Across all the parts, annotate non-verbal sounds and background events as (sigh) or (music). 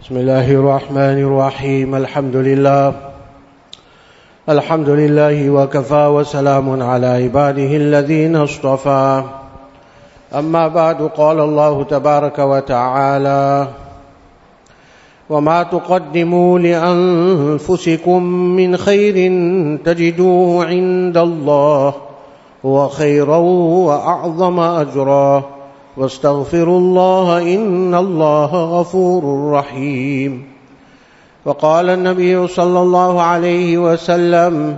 بسم الله الرحمن الرحيم. الحمد لله. الحمد لله وكفى وسلام على عباده الذين اصطفى. أما بعد قال الله تبارك وتعالى وما تقدموا لأنفسكم من خير تجدوه عند الله هو خيرا وأعظم أجرا. واستغفروا الله إن الله غفور رحيم. وقال النبي صلى الله عليه وسلم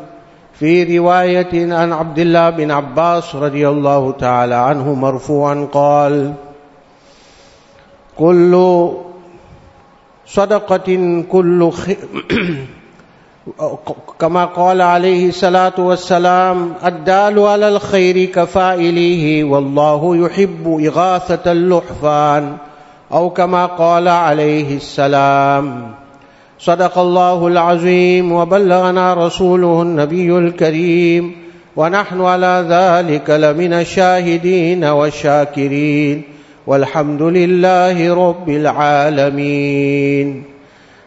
في رواية عن عبد الله بن عباس رضي الله تعالى عنه مرفوعا قال كل صدقة كل خير (clears throat) كما قال عليه الصلاة والسلام الدال على الخير كفائله والله يحب إغاثة اللحفان. أو كما قال عليه السلام صدق الله العظيم وبلغنا رسوله النبي الكريم ونحن على ذلك لمن الشاهدين والشاكرين والحمد لله رب العالمين.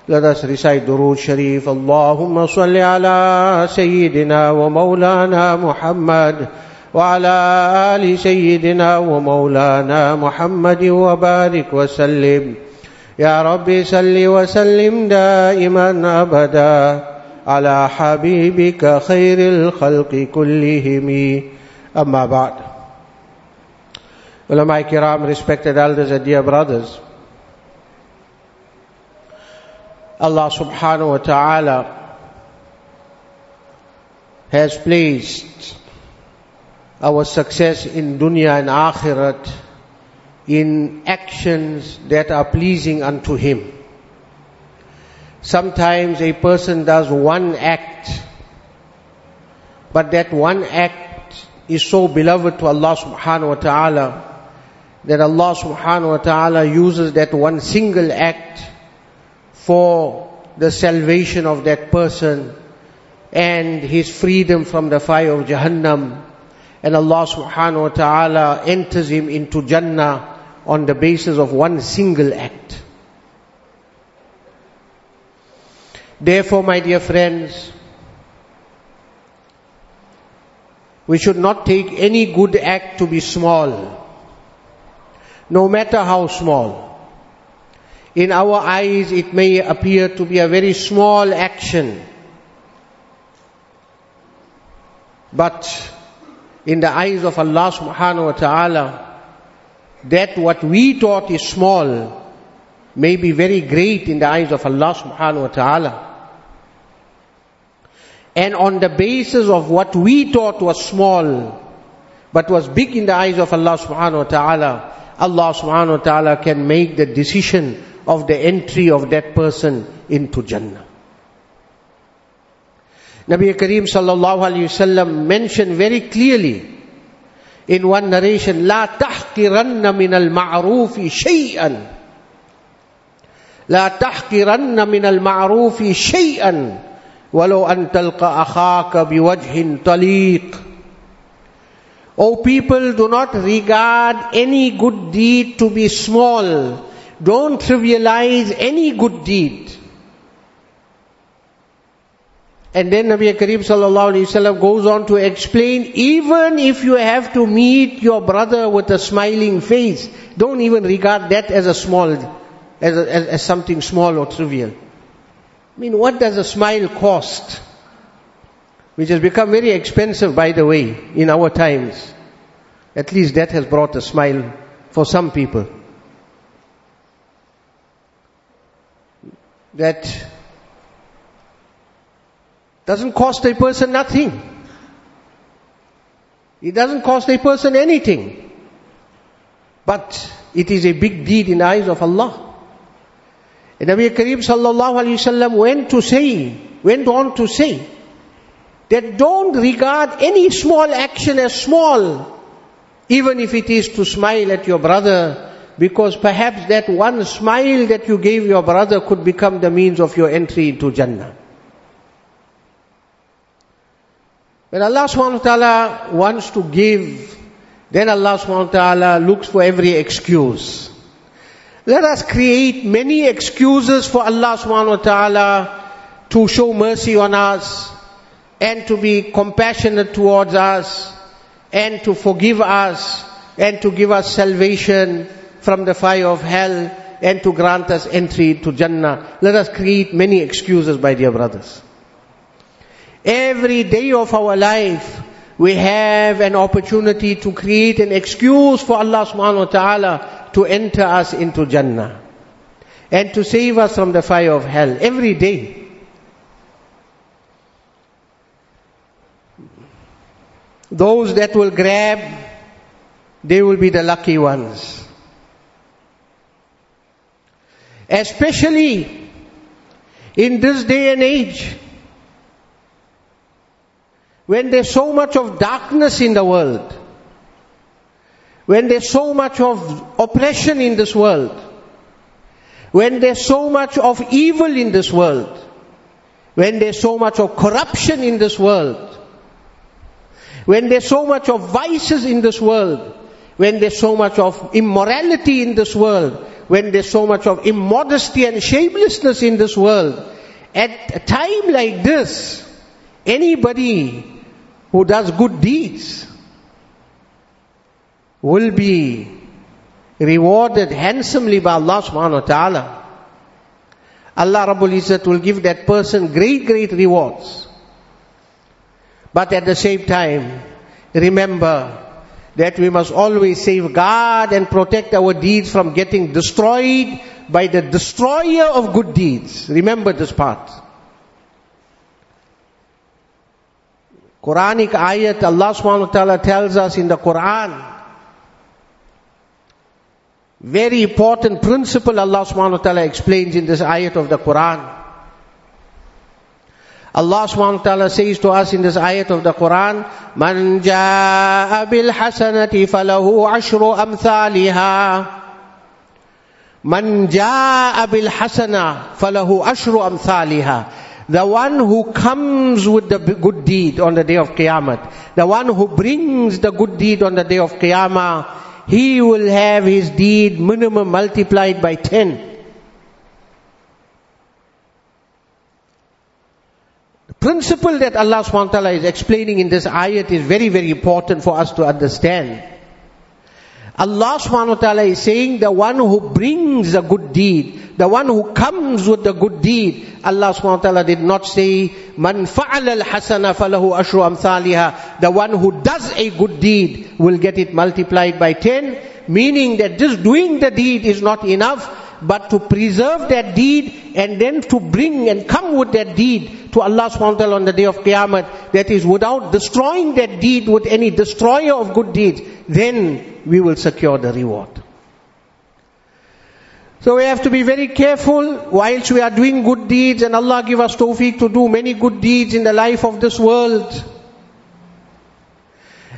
Us recite Durood Sharif. اللهم صل على سيدنا ومولانا محمد وعلى آل سيدنا ومولانا محمد وبارك وسلم. يا رب صل وسلم دائما أبدا على حبيبك خير الخلق كلهم. أما بعد. Ulama kiram, respected elders and dear brothers, Allah subhanahu wa ta'ala has placed our success in dunya and akhirat in actions that are pleasing unto Him. Sometimes a person does one act, but that one act is so beloved to Allah subhanahu wa ta'ala that Allah subhanahu wa ta'ala uses that one single act for the salvation of that person and his freedom from the fire of Jahannam. And Allah subhanahu wa ta'ala enters him into Jannah on the basis of one single act. Therefore, my dear friends, we should not take any good act to be small, no matter how small. In our eyes, it may appear to be a very small action. But in the eyes of Allah subhanahu wa ta'ala, that what we thought is small may be very great in the eyes of Allah subhanahu wa ta'ala. And on the basis of what we thought was small, but was big in the eyes of Allah subhanahu wa ta'ala, Allah subhanahu wa ta'ala can make the decision of the entry of that person into Jannah. Nabi Kareem sallallahu alayhi wasallam mentioned very clearly in one narration, لا تحقرن من المعروف شيئا لا تحقرن من المعروف شيئا ولو أن تلقى أخاك بوجه طليق O people, do not regard any good deed to be small. don't trivialize any good deed. And then Nabi Kareem sallallahu alayhi wasallam goes on to explain, even if you have to meet your brother with a smiling face, don't even regard that as a small, as, a, as, as something small or trivial. I mean, what does a smile cost? Which has become very expensive, by the way, in our times. At least that has brought a smile for some people. That doesn't cost a person nothing. It doesn't cost a person anything. But it is a big deed in the eyes of Allah. And Nabi Kareem sallallahu alayhi wasallam went to say, went on to say, that don't regard any small action as small, even if it is to smile at your brother, because perhaps that one smile that you gave your brother could become the means of your entry into Jannah. When Allah subhanahu wa ta'ala wants to give, then Allah subhanahu wa ta'ala looks for every excuse. Let us create many excuses for Allah subhanahu wa ta'ala to show mercy on us and to be compassionate towards us and to forgive us and to give us salvation from the fire of hell and to grant us entry to Jannah. Let us create many excuses, my dear brothers. Every day of our life, we have an opportunity to create an excuse for Allah subhanahu wa ta'ala to enter us into Jannah and to save us from the fire of hell every day. Those that will grab, they will be the lucky ones. Especially in this day and age, when there's so much of darkness in the world, when there's so much of oppression in this world, when there's so much of evil in this world, when there's so much of corruption in this world, when there's so much of vices in this world, when there's so much of immorality in this world, when there's so much of immodesty and shamelessness in this world, at a time like this, anybody who does good deeds will be rewarded handsomely by Allah subhanahu wa ta'ala. Allah Rabbul Izzat will give that person great, great rewards. But at the same time, remember that we must always safeguard and protect our deeds from getting destroyed by the destroyer of good deeds. Remember this part. Quranic ayat, Allah subhanahu wa ta'ala tells us in the Quran, very important principle Allah subhanahu wa ta'ala explains in this ayat of the Quran. Allah subhanahu wa ta'ala says to us in this ayat of the Quran, Man ja'a bil hasanati falahu ashru amthaliha. Man ja'a bil hasana falahu ashru amthaliha. The one who comes with the good deed on the day of Qiyamah, the one who brings the good deed on the day of Qiyamah, he will have his deed minimum multiplied by ten. Principle that Allah subhanahu is explaining in this ayat is very, very important for us to understand. Allah subhanahu wa ta'ala is saying the one who brings a good deed, the one who comes with the good deed, Allah subhanahu wa ta'ala did not say, Man fa'ala al-hasana falahu ashru amthaliha. The one who does a good deed will get it multiplied by ten, meaning that just doing the deed is not enough, but to preserve that deed and then to bring and come with that deed to Allah subhanahu wa ta'ala on the day of Qiyamah, that is without destroying that deed with any destroyer of good deeds, then we will secure the reward. So we have to be very careful whilst we are doing good deeds and Allah give us tawfiq to do many good deeds in the life of this world.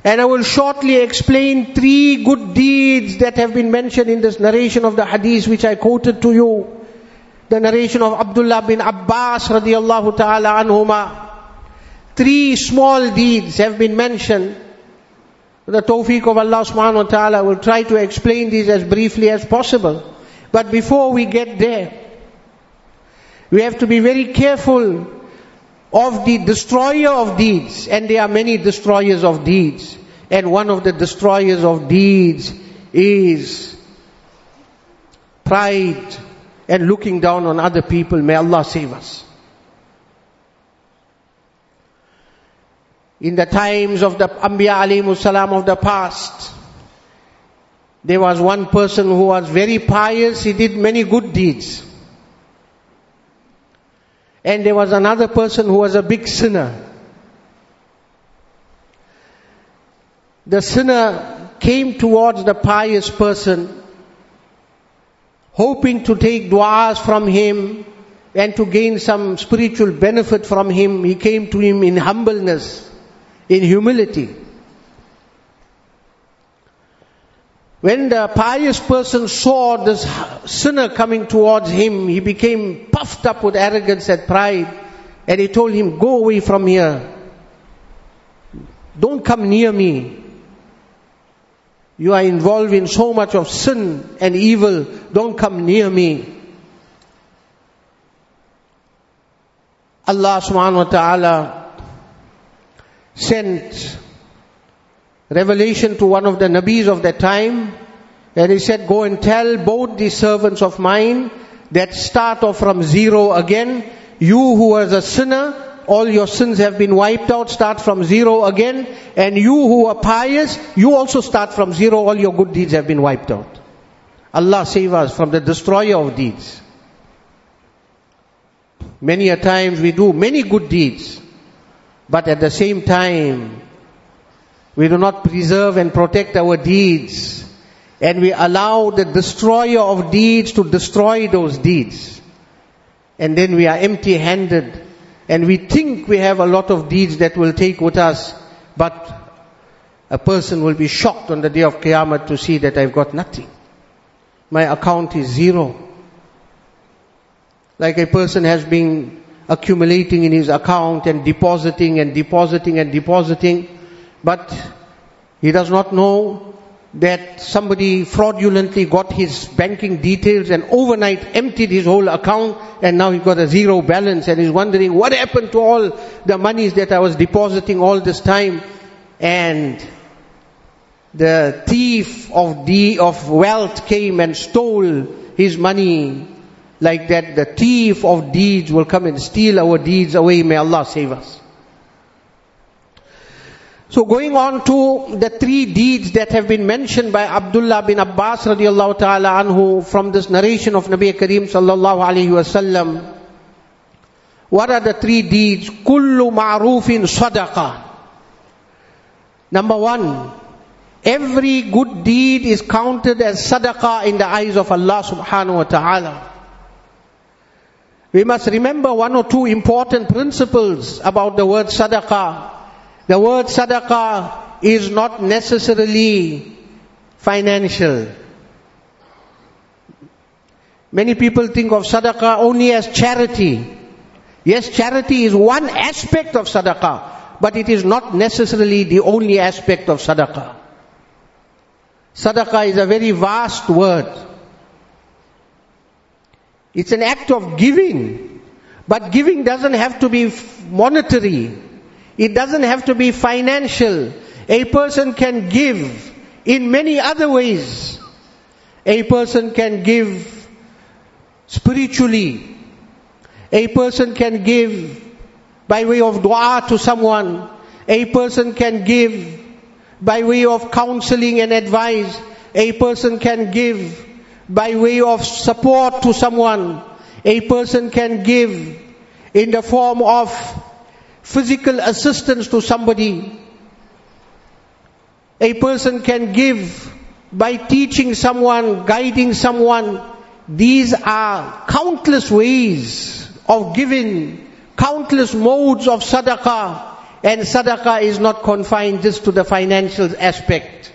And I will shortly explain three good deeds that have been mentioned in this narration of the hadith which I quoted to you. The narration of Abdullah bin Abbas radiallahu ta'ala anhuma. Three small deeds have been mentioned. The tawfiq of Allah subhanahu wa ta'ala will try to explain these as briefly as possible. But before we get there, we have to be very careful of the destroyer of deeds. And there are many destroyers of deeds. And one of the destroyers of deeds is pride and looking down on other people. May Allah save us. In the times of the Anbiya alayhi salam of the past, there was one person who was very pious, he did many good deeds. And there was another person who was a big sinner. The sinner came towards the pious person, hoping to take du'as from him and to gain some spiritual benefit from him. He came to him in humbleness, in humility. When the pious person saw this sinner coming towards him, he became puffed up with arrogance and pride. And he told him, go away from here. Don't come near me. You are involved in so much of sin and evil. Don't come near me. Allah subhanahu wa ta'ala sent revelation to one of the Nabis of that time and he said, go and tell both the servants of mine that start off from zero again. You who was a sinner, all your sins have been wiped out, start from zero again. And you who are pious, you also start from zero, all your good deeds have been wiped out. Allah save us from the destroyer of deeds. Many a times we do many good deeds, but at the same time, we do not preserve and protect our deeds, and we allow the destroyer of deeds to destroy those deeds. And then we are empty handed, and we think we have a lot of deeds that will take with us, but a person will be shocked on the day of Qiyamah to see that I've got nothing. My account is zero. Like a person has been accumulating in his account and depositing and depositing and depositing, but he does not know that somebody fraudulently got his banking details and overnight emptied his whole account and now he's got a zero balance and he's wondering what happened to all the monies that I was depositing all this time and the thief of the, of wealth came and stole his money like that the thief of deeds will come and steal our deeds away. May Allah save us. So going on to the three deeds that have been mentioned by Abdullah bin Abbas radiallahu ta'ala anhu from this narration of Nabi Kareem sallallahu alayhi wasallam. What are the three deeds? Kullu ma'rufin sadaqa. Number one, every good deed is counted as sadaqah in the eyes of Allah subhanahu wa ta'ala. We must remember one or two important principles about the word sadaqah. The word sadaqah is not necessarily financial. Many people think of sadaqah only as charity. Yes, charity is one aspect of sadaqah, but it is not necessarily the only aspect of sadaqah. Sadaqah is a very vast word. It's an act of giving. But giving doesn't have to be monetary. It doesn't have to be financial. A person can give in many other ways. A person can give spiritually. A person can give by way of dua to someone. A person can give by way of counseling and advice. A person can give by way of support to someone. A person can give in the form of physical assistance to somebody. A person can give by teaching someone, guiding someone. These are countless ways of giving, countless modes of sadaqah. And sadaqah is not confined just to the financial aspect.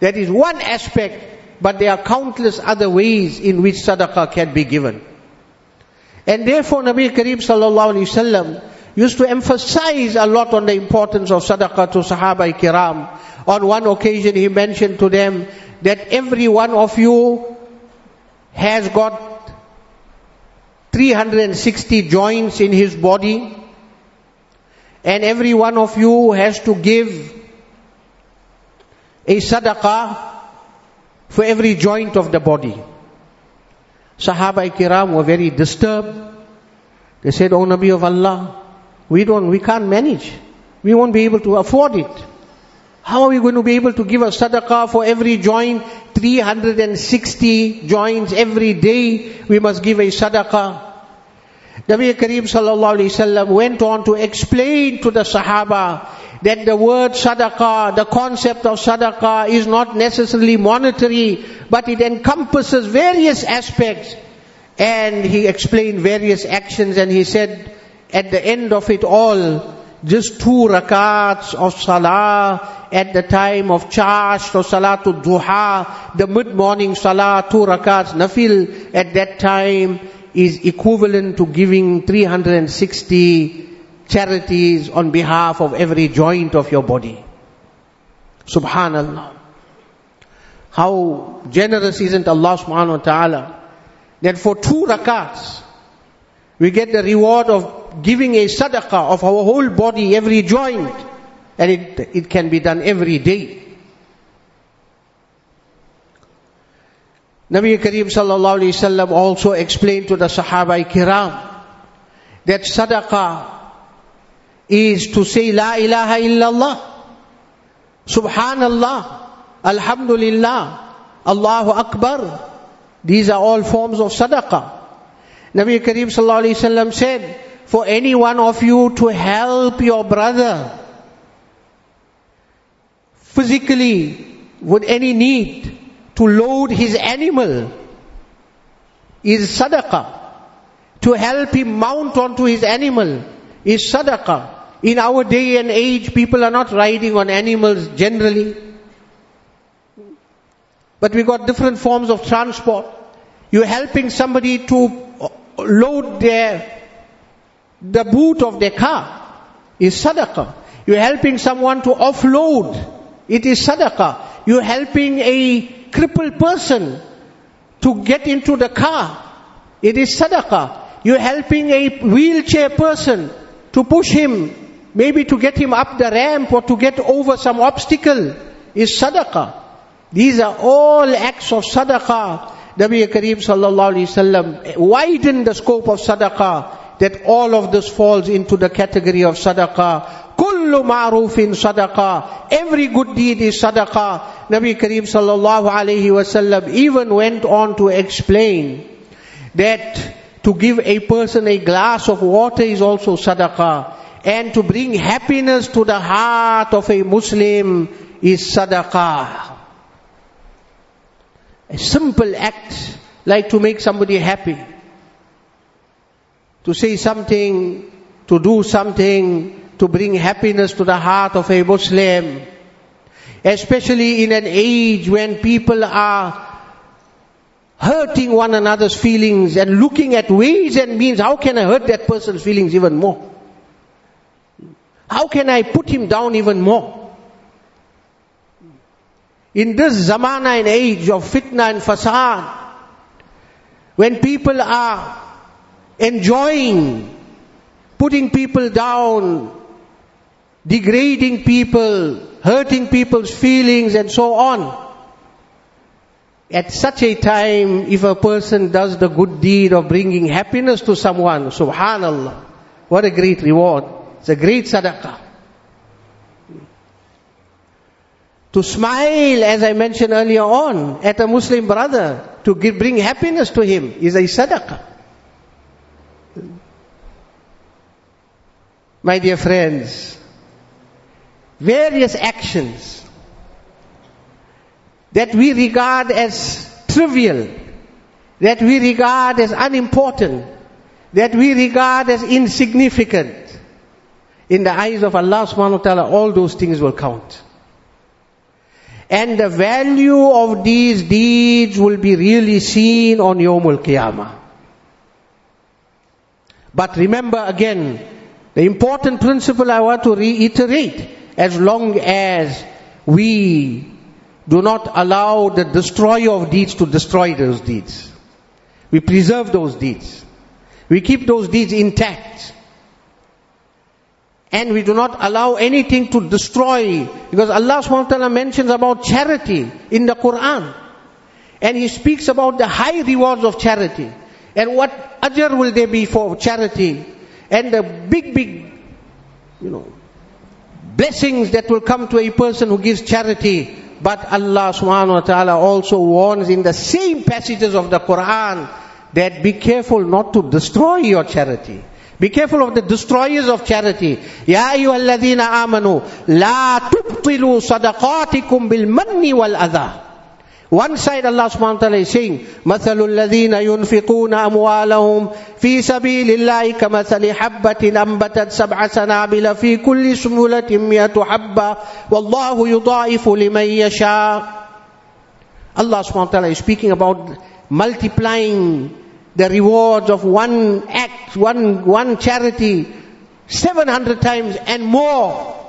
That is one aspect but there are countless other ways in which sadaqah can be given. And therefore Nabi Kareem sallallahu alayhi wasallam used to emphasize a lot on the importance of sadaqah to Sahaba kiram. On one occasion he mentioned to them that every one of you has got 360 joints in his body and every one of you has to give a sadaqah for every joint of the body. Sahaba kiram were very disturbed. They said, O Nabi of Allah, we don't, we can't manage. We won't be able to afford it. How are we going to be able to give a sadaqah for every joint? 360 joints every day. We must give a sadaqah. Nabi Kareem sallallahu alayhi wasallam went on to explain to the Sahaba that the word sadaqah, the concept of sadaqah is not necessarily monetary, but it encompasses various aspects. And he explained various actions and he said, at the end of it all, just two rakats of salah at the time of chasht or salatul duha, the mid-morning salah, two rakats nafil at that time is equivalent to giving 360 charities on behalf of every joint of your body. Subhanallah. How generous isn't Allah subhanahu wa ta'ala? That for two rakats, we get the reward of giving a sadaqah of our whole body, every joint. And it, it can be done every day. Nabi Kareem sallallahu alayhi wasallam also explained to the Sahaba kiram that sadaqah is to say La ilaha illallah, Subhanallah, Alhamdulillah, Allahu Akbar. These are all forms of sadaqah. Nabi Kareem sallallahu alayhi wasallam said, for any one of you to help your brother physically with any need, to load his animal is sadaqah. To help him mount onto his animal is sadaqah. In our day and age, people are not riding on animals generally. But we got different forms of transport. You're helping somebody to load their, the boot of the car is sadaqah. You're helping someone to offload. It is sadaqah. You're helping a crippled person to get into the car. It is sadaqah. You're helping a wheelchair person to push him, maybe to get him up the ramp or to get over some obstacle is sadaqah. These are all acts of sadaqah. Nabi Kareem sallallahu alayhi wasallam widen the scope of sadaqah that all of this falls into the category of sadaqah. Kullu ma'rufin sadaqah. Every good deed is sadaqah. Nabi Kareem sallallahu alayhi wasallam even went on to explain that to give a person a glass of water is also sadaqah. And to bring happiness to the heart of a Muslim is sadaqah. A simple act like to make somebody happy. To say something, to do something, to bring happiness to the heart of a Muslim. Especially in an age when people are hurting one another's feelings and looking at ways and means, how can I hurt that person's feelings even more? How can I put him down even more? In this zamana and age of fitna and fasad, when people are enjoying putting people down, degrading people, hurting people's feelings and so on. At such a time, if a person does the good deed of bringing happiness to someone, subhanallah, what a great reward. It's a great sadaqah. To smile, as I mentioned earlier on, at a Muslim brother, to give, bring happiness to him is a sadaqah. My dear friends, various actions that we regard as trivial, that we regard as unimportant, that we regard as insignificant, in the eyes of Allah subhanahu wa ta'ala, all those things will count. And the value of these deeds will be really seen on Yawmul Qiyamah. But remember again, the important principle I want to reiterate, as long as we do not allow the destroyer of deeds to destroy those deeds. We preserve those deeds. We keep those deeds intact. And we do not allow anything to destroy, because Allah SWT mentions about charity in the Quran. And He speaks about the high rewards of charity. And what ajr will there be for charity? And the big, big, you know, blessings that will come to a person who gives charity. But Allah subhanahu wa ta'ala also warns in the same passages of the Quran that be careful not to destroy your charity. Be careful of the destroyers of charity. Ya ayyuhalladhina amanu la tubtilu sadaqatikum bil manni wal adha. One side Allah subhanahu wa ta'ala is saying, مثل الذين ينفقون أموالهم في سبيل الله كمثل حبة أنبتت سبع سنابل في كل سنبلة مئة حبة والله يضاعف لمن يشاء Allah subhanahu wa ta'ala is speaking about multiplying the rewards of one act, one, one charity, 700 times and more.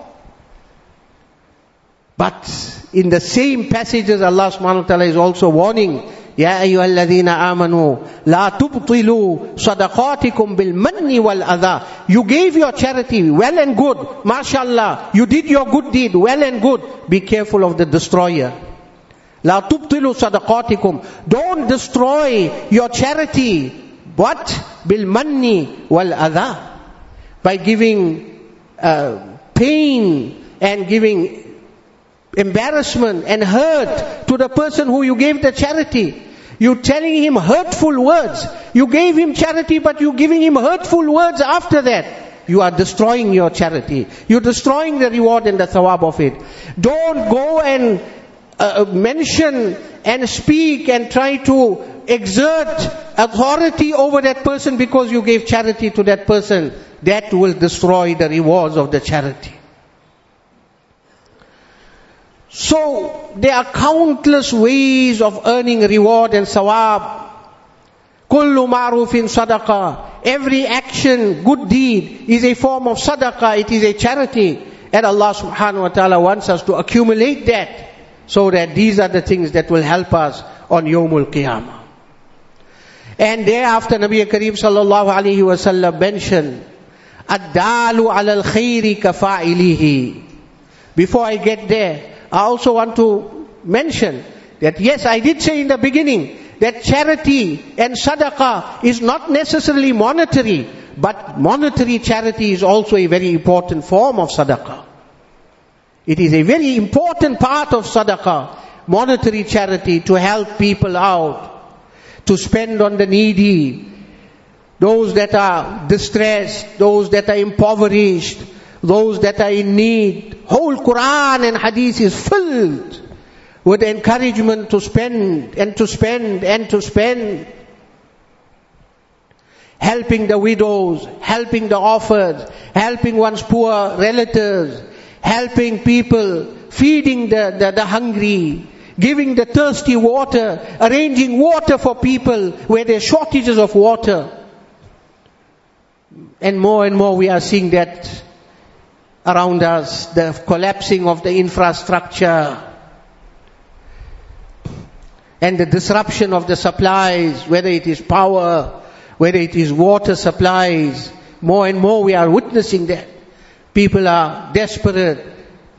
But in the same passages Allah subhanahu wa ta'ala is also warning يا أيها الذين آمنوا لا تبطلوا صدقاتكم بالمن والأذى You gave your charity, well and good, mashallah. You did your good deed, well and good. Be careful of the destroyer. لا تبطلوا صدقاتكم Don't destroy your charity. What? بالمن والأذى By giving uh, pain and giving embarrassment and hurt to the person who you gave the charity. You're telling him hurtful words. You gave him charity, but you're giving him hurtful words after that. You are destroying your charity. You're destroying the reward and the thawab of it. Don't go and uh, mention and speak and try to exert authority over that person because you gave charity to that person. That will destroy the rewards of the charity. So there are countless ways of earning reward and sawab. Kullu ma'rufin sadaqah. Every action, good deed is a form of sadaqah. It is a charity. And Allah subhanahu wa ta'ala wants us to accumulate that. So that these are the things that will help us on Yawmul Qiyamah. And thereafter Nabi Kareem sallallahu alayhi wa sallam mentioned, Ad-dalu al-khayri kafa'ilihi. Before I get there, I also want to mention that yes, I did say in the beginning that charity and sadaqah is not necessarily monetary, but monetary charity is also a very important form of sadaqah. It is a very important part of sadaqah, monetary charity to help people out, to spend on the needy, those that are distressed, those that are impoverished, those that are in need. Whole Quran and Hadith is filled with encouragement to spend and to spend and to spend. Helping the widows, helping the orphans, helping one's poor relatives, helping people, feeding the, the, the hungry, giving the thirsty water, arranging water for people where there are shortages of water. And more and more we are seeing that around us, the collapsing of the infrastructure, and the disruption of the supplies, whether it is power, whether it is water supplies, more and more we are witnessing that. People are desperate.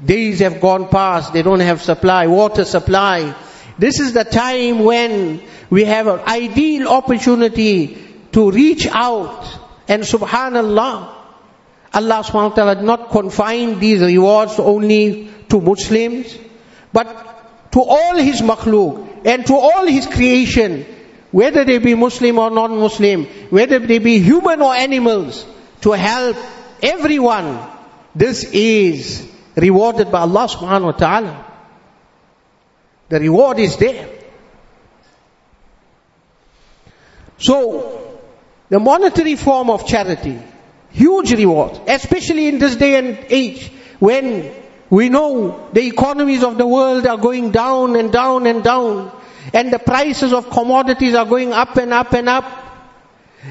Days have gone past, they don't have supply, water supply. This is the time when we have an ideal opportunity to reach out and subhanallah, Allah subhanahu wa ta'ala did not confine these rewards only to Muslims, but to all His makhluk and to all His creation, whether they be Muslim or non-Muslim, whether they be human or animals, to help everyone. This is rewarded by Allah subhanahu wa ta'ala. The reward is there. So, the monetary form of charity Huge reward, especially in this day and age when we know the economies of the world are going down and down and down and the prices of commodities are going up and up and up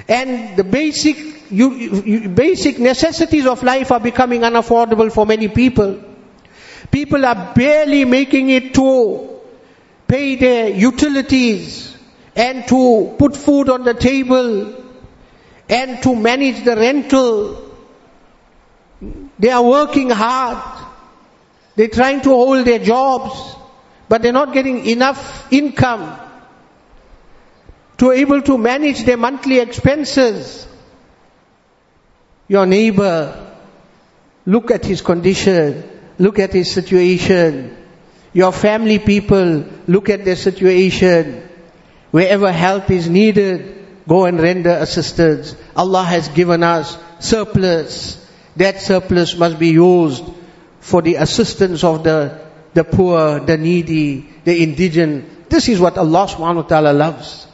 and the basic you, you, basic necessities of life are becoming unaffordable for many people. People are barely making it to pay their utilities and to put food on the table and to manage the rental. They are working hard. They're trying to hold their jobs, but they're not getting enough income to able to manage their monthly expenses. Your neighbor, look at his condition, look at his situation. Your family people, look at their situation. Wherever help is needed, go and render assistance. Allah has given us surplus. That surplus must be used for the assistance of the, the poor, the needy, the indigent. This is what Allah subhanahu wa ta'ala loves.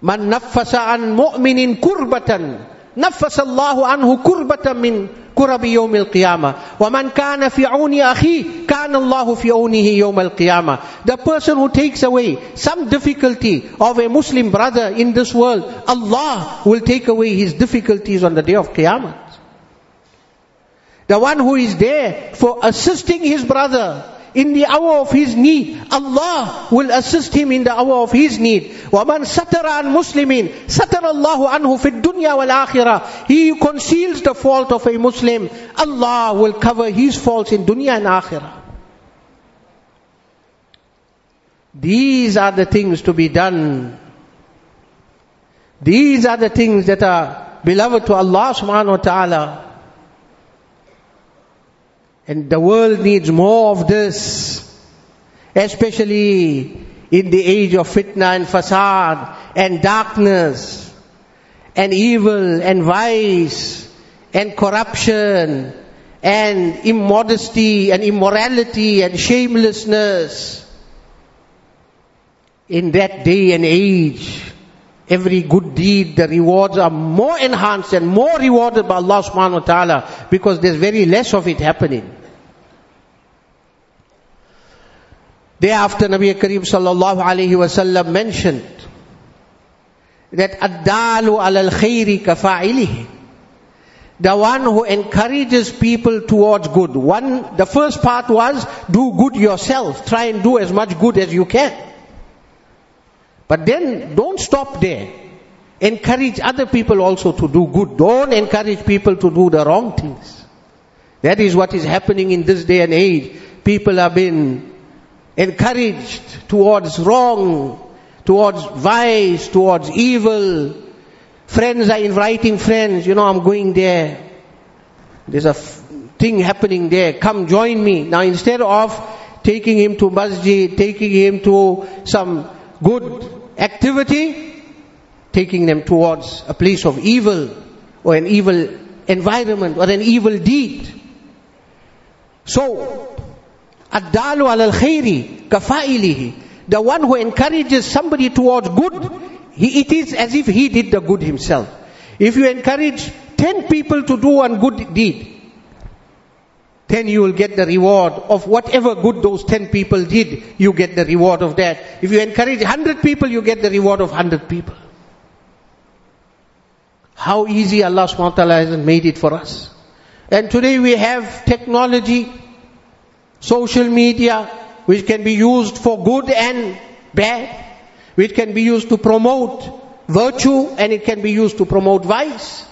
Man naffasa an mu'minin kurbatan, naffasa Allahu anhu kurbatan min كرب يوم القيامة ومن كان في عون أخيه كان الله في عونه يوم القيامة The person who takes away some difficulty of a Muslim brother in this world, Allah will take away his difficulties on the day of Qiyamah. The one who is there for assisting his brother in the hour of his need. Allah will assist him in the hour of his need. وَمَنْ سَتَرَ عَنْ مُسْلِمٍ سَتَرَ اللَّهُ عَنْهُ فِي الدُّنْيَا وَالْآخِرَةِ He who conceals the fault of a Muslim, Allah will cover his faults in dunya and akhirah. These are the things to be done. These are the things that are beloved to Allah subhanahu wa ta'ala. And the world needs more of this, especially in the age of fitna and fasad and darkness and evil and vice and corruption and immodesty and immorality and shamelessness. In that day and age, every good deed, the rewards are more enhanced and more rewarded by Allah subhanahu wa ta'ala because there's very less of it happening. Thereafter Nabi Kareem sallallahu alayhi wasallam mentioned that addalu alal khayri kafa'ilihi. The one who encourages people towards good. One, the first part was do good yourself. Try and do as much good as you can. But then don't stop there. Encourage other people also to do good. Don't encourage people to do the wrong things. That is what is happening in this day and age. People are being encouraged towards wrong, towards vice, towards evil. Friends are inviting friends, you know, I'm going there. There's a f- thing happening there. Come join me. Now instead of taking him to masjid, taking him to some good activity, taking them towards a place of evil or an evil environment or an evil deed. So, Addalu al khairi kafailihi. The one who encourages somebody towards good, he, it is as if he did the good himself. If you encourage ten people to do one good deed, then you will get the reward of whatever good those ten people did, you get the reward of that. If you encourage hundred people, you get the reward of hundred people. How easy Allah subhanahu wa ta'ala has made it for us. And today we have technology, social media, which can be used for good and bad, which can be used to promote virtue and it can be used to promote vice.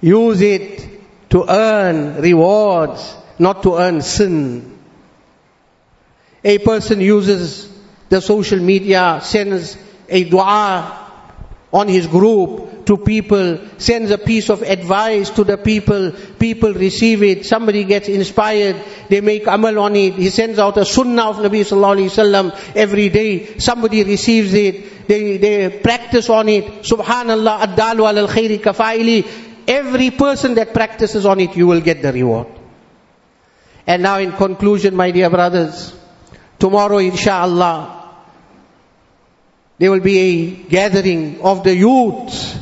Use it to earn rewards, not to earn sin. A person uses the social media, sends a dua on his group to people, sends a piece of advice to the people, people receive it, somebody gets inspired, they make amal on it, he sends out a sunnah of Nabi sallallahu alaihi wasallam every day, somebody receives it, they, they practice on it, subhanallah, addalu al khairi kafaili, every person that practices on it, you will get the reward. And now in conclusion, my dear brothers, tomorrow inshallah, there will be a gathering of the youth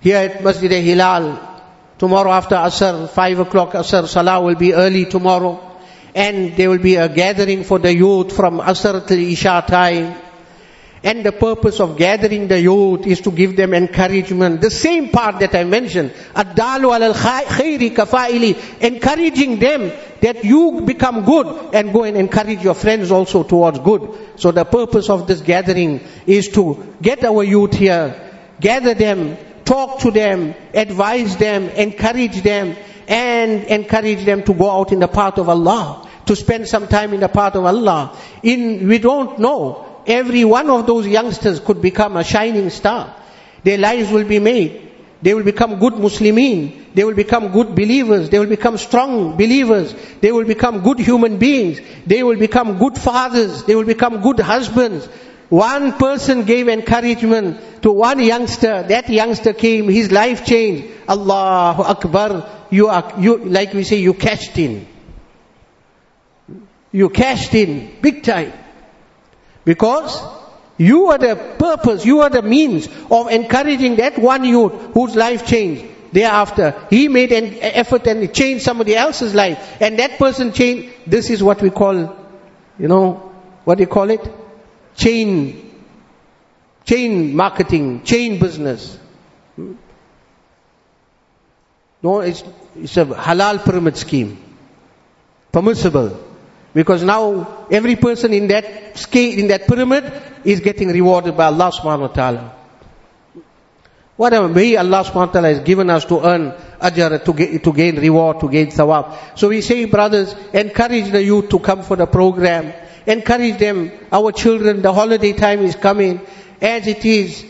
here at Masjid Al Hilal. Tomorrow after Asr, 5 o'clock Asr Salah will be early tomorrow. And there will be a gathering for the youth from Asr till Isha time. And the purpose of gathering the youth is to give them encouragement. The same part that I mentioned. Al khayri kafaili. Encouraging them that you become good and go and encourage your friends also towards good. So the purpose of this gathering is to get our youth here, gather them, talk to them, advise them, encourage them, and encourage them to go out in the path of Allah, to spend some time in the path of Allah. In, we don't know. Every one of those youngsters could become a shining star. Their lives will be made. They will become good Muslimin. They will become good believers. They will become strong believers. They will become good human beings. They will become good fathers. They will become good husbands. One person gave encouragement to one youngster. That youngster came. His life changed. Allahu Akbar. You are, you, like we say, you cashed in. You cashed in. Big time. Because you are the purpose, you are the means of encouraging that one youth whose life changed. Thereafter, he made an effort and changed somebody else's life. And that person changed, this is what we call, you know, what do you call it? Chain, chain marketing, chain business. No, it's, it's a halal pyramid scheme. Permissible. Because now every person in that scale, in that pyramid is getting rewarded by Allah subhanahu wa ta'ala. Whatever way Allah subhanahu wa ta'ala has given us to earn ajr, to, get, to gain reward, to gain thawab. So we say, brothers, encourage the youth to come for the program. Encourage them, our children, the holiday time is coming. As it is,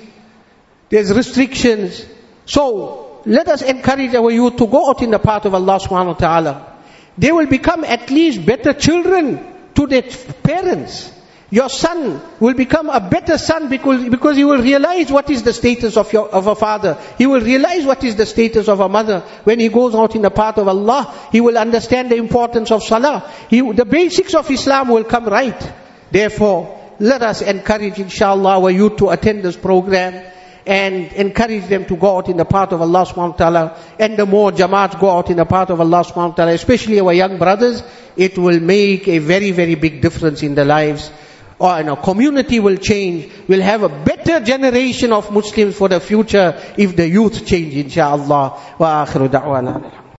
there's restrictions. So, let us encourage our youth to go out in the path of Allah subhanahu wa ta'ala. They will become at least better children to their parents. Your son will become a better son because, because he will realize what is the status of, your, of a father. He will realize what is the status of a mother. When he goes out in the path of Allah, he will understand the importance of salah. He, the basics of Islam will come right. Therefore, let us encourage inshallah our youth to attend this program and encourage them to go out in the path of Allah subhanahu wa ta'ala. And the more jamaats go out in the path of Allah subhanahu wa ta'ala, especially our young brothers, it will make a very, very big difference in their lives. Or and our community will change. We'll have a better generation of Muslims for the future if the youth change, inshaAllah. Wa akhiru da'wana.